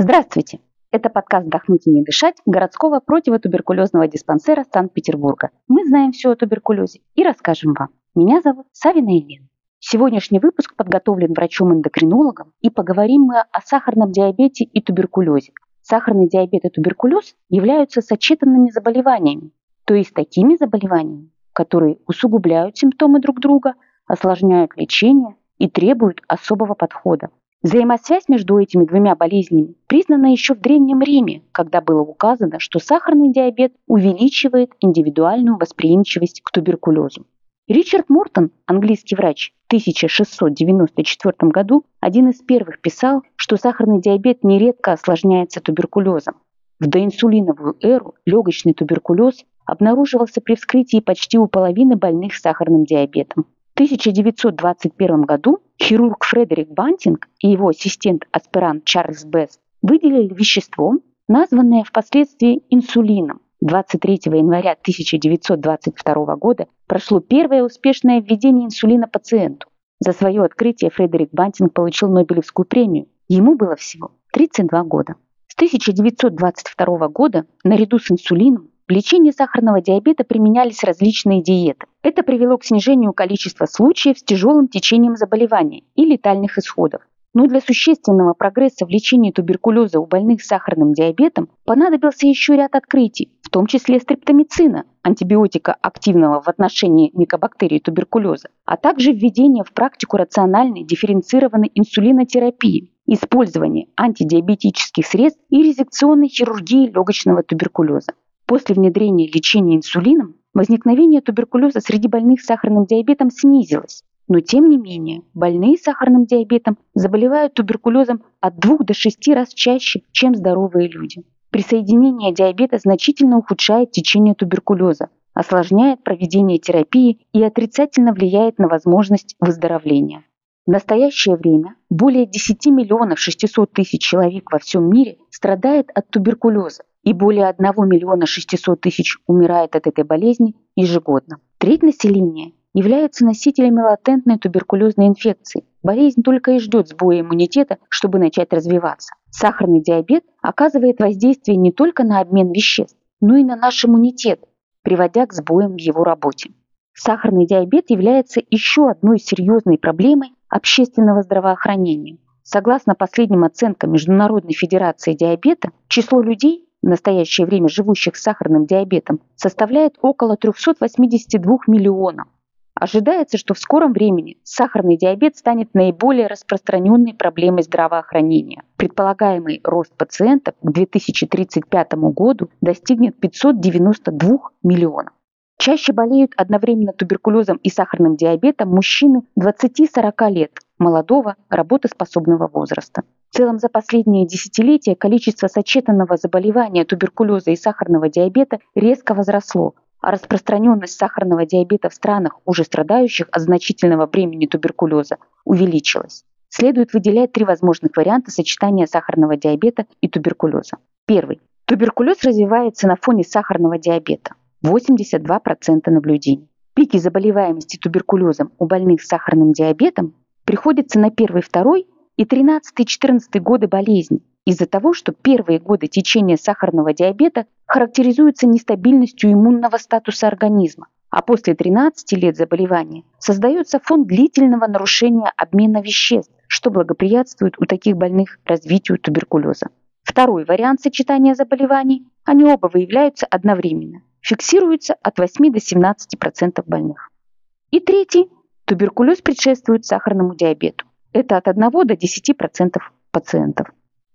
Здравствуйте! Это подкаст «Вдохнуть и не дышать» городского противотуберкулезного диспансера Санкт-Петербурга. Мы знаем все о туберкулезе и расскажем вам. Меня зовут Савина Елена. Сегодняшний выпуск подготовлен врачом-эндокринологом и поговорим мы о сахарном диабете и туберкулезе. Сахарный диабет и туберкулез являются сочетанными заболеваниями, то есть такими заболеваниями, которые усугубляют симптомы друг друга, осложняют лечение и требуют особого подхода. Взаимосвязь между этими двумя болезнями признана еще в Древнем Риме, когда было указано, что сахарный диабет увеличивает индивидуальную восприимчивость к туберкулезу. Ричард Мортон, английский врач, в 1694 году один из первых писал, что сахарный диабет нередко осложняется туберкулезом. В доинсулиновую эру легочный туберкулез обнаруживался при вскрытии почти у половины больных с сахарным диабетом. 1921 году хирург Фредерик Бантинг и его ассистент-аспирант Чарльз Бесс выделили вещество, названное впоследствии инсулином. 23 января 1922 года прошло первое успешное введение инсулина пациенту. За свое открытие Фредерик Бантинг получил Нобелевскую премию. Ему было всего 32 года. С 1922 года наряду с инсулином в лечении сахарного диабета применялись различные диеты. Это привело к снижению количества случаев с тяжелым течением заболевания и летальных исходов. Но для существенного прогресса в лечении туберкулеза у больных с сахарным диабетом понадобился еще ряд открытий, в том числе стрептомицина, антибиотика активного в отношении микобактерий туберкулеза, а также введение в практику рациональной дифференцированной инсулинотерапии, использование антидиабетических средств и резекционной хирургии легочного туберкулеза. После внедрения лечения инсулином возникновение туберкулеза среди больных сахарным диабетом снизилось. Но тем не менее, больные сахарным диабетом заболевают туберкулезом от 2 до 6 раз чаще, чем здоровые люди. Присоединение диабета значительно ухудшает течение туберкулеза, осложняет проведение терапии и отрицательно влияет на возможность выздоровления. В настоящее время более 10 миллионов 600 тысяч человек во всем мире страдает от туберкулеза, и более 1 миллиона 600 тысяч умирает от этой болезни ежегодно. Треть населения являются носителями латентной туберкулезной инфекции. Болезнь только и ждет сбоя иммунитета, чтобы начать развиваться. Сахарный диабет оказывает воздействие не только на обмен веществ, но и на наш иммунитет, приводя к сбоям в его работе. Сахарный диабет является еще одной серьезной проблемой общественного здравоохранения. Согласно последним оценкам Международной федерации диабета, число людей, в настоящее время живущих с сахарным диабетом, составляет около 382 миллионов. Ожидается, что в скором времени сахарный диабет станет наиболее распространенной проблемой здравоохранения. Предполагаемый рост пациентов к 2035 году достигнет 592 миллионов. Чаще болеют одновременно туберкулезом и сахарным диабетом мужчины 20-40 лет, молодого, работоспособного возраста. В целом за последние десятилетия количество сочетанного заболевания туберкулеза и сахарного диабета резко возросло, а распространенность сахарного диабета в странах, уже страдающих от значительного бремени туберкулеза, увеличилась. Следует выделять три возможных варианта сочетания сахарного диабета и туберкулеза. Первый. Туберкулез развивается на фоне сахарного диабета. 82% наблюдений. Пики заболеваемости туберкулезом у больных с сахарным диабетом приходятся на первый, второй и 13-14 годы болезни из-за того, что первые годы течения сахарного диабета характеризуются нестабильностью иммунного статуса организма, а после 13 лет заболевания создается фон длительного нарушения обмена веществ, что благоприятствует у таких больных развитию туберкулеза. Второй вариант сочетания заболеваний, они оба выявляются одновременно, фиксируется от 8 до 17% больных. И третий, туберкулез предшествует сахарному диабету. Это от 1 до 10% пациентов.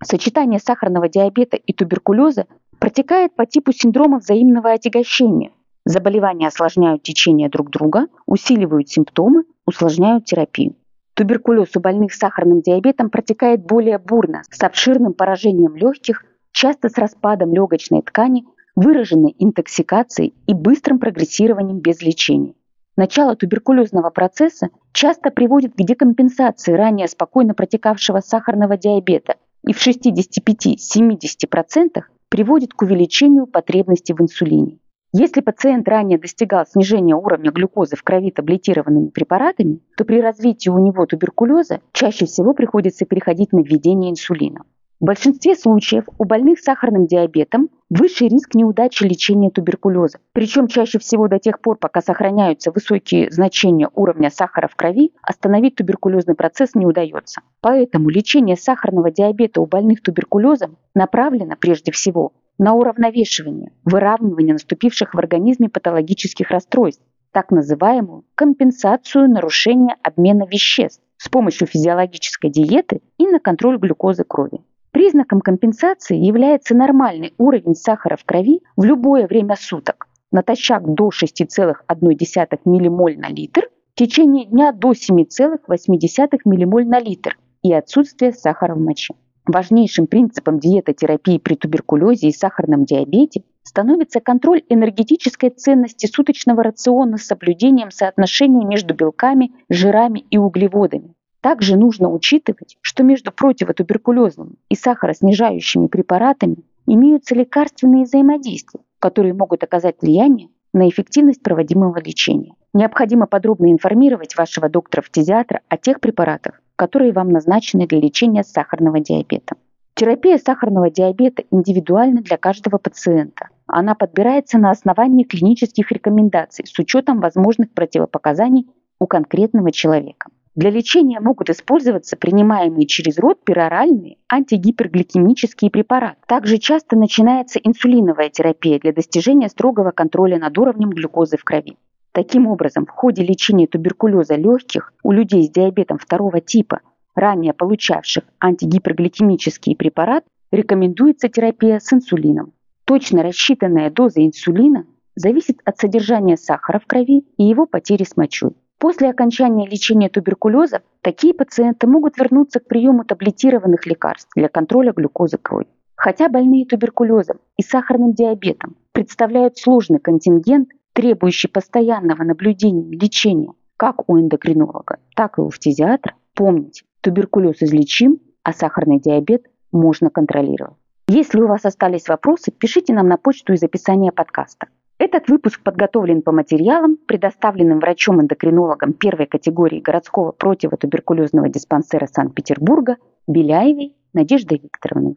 Сочетание сахарного диабета и туберкулеза протекает по типу синдрома взаимного отягощения. Заболевания осложняют течение друг друга, усиливают симптомы, усложняют терапию. Туберкулез у больных с сахарным диабетом протекает более бурно, с обширным поражением легких, часто с распадом легочной ткани, выраженной интоксикацией и быстрым прогрессированием без лечения. Начало туберкулезного процесса часто приводит к декомпенсации ранее спокойно протекавшего сахарного диабета и в 65-70% приводит к увеличению потребности в инсулине. Если пациент ранее достигал снижения уровня глюкозы в крови таблетированными препаратами, то при развитии у него туберкулеза чаще всего приходится переходить на введение инсулина. В большинстве случаев у больных с сахарным диабетом выше риск неудачи лечения туберкулеза. Причем чаще всего до тех пор, пока сохраняются высокие значения уровня сахара в крови, остановить туберкулезный процесс не удается. Поэтому лечение сахарного диабета у больных туберкулезом направлено прежде всего на уравновешивание, выравнивание наступивших в организме патологических расстройств, так называемую компенсацию нарушения обмена веществ с помощью физиологической диеты и на контроль глюкозы крови. Признаком компенсации является нормальный уровень сахара в крови в любое время суток, натощак до 6,1 ммоль на литр, в течение дня до 7,8 ммоль на литр и отсутствие сахара в моче. Важнейшим принципом диетотерапии при туберкулезе и сахарном диабете становится контроль энергетической ценности суточного рациона с соблюдением соотношения между белками, жирами и углеводами. Также нужно учитывать, что между противотуберкулезными и сахароснижающими препаратами имеются лекарственные взаимодействия, которые могут оказать влияние на эффективность проводимого лечения. Необходимо подробно информировать вашего доктора-фтизиатра о тех препаратах, которые вам назначены для лечения сахарного диабета. Терапия сахарного диабета индивидуальна для каждого пациента. Она подбирается на основании клинических рекомендаций с учетом возможных противопоказаний у конкретного человека. Для лечения могут использоваться принимаемые через рот пероральные антигипергликемические препараты. Также часто начинается инсулиновая терапия для достижения строгого контроля над уровнем глюкозы в крови. Таким образом, в ходе лечения туберкулеза легких у людей с диабетом второго типа, ранее получавших антигипергликемический препарат, рекомендуется терапия с инсулином. Точно рассчитанная доза инсулина зависит от содержания сахара в крови и его потери с мочой. После окончания лечения туберкулеза такие пациенты могут вернуться к приему таблетированных лекарств для контроля глюкозы крови. Хотя больные туберкулезом и сахарным диабетом представляют сложный контингент, требующий постоянного наблюдения и лечения как у эндокринолога, так и у фтизиатра, помните, туберкулез излечим, а сахарный диабет можно контролировать. Если у вас остались вопросы, пишите нам на почту из описания подкаста. Этот выпуск подготовлен по материалам, предоставленным врачом-эндокринологом первой категории городского противотуберкулезного диспансера Санкт-Петербурга Беляевой Надеждой Викторовной.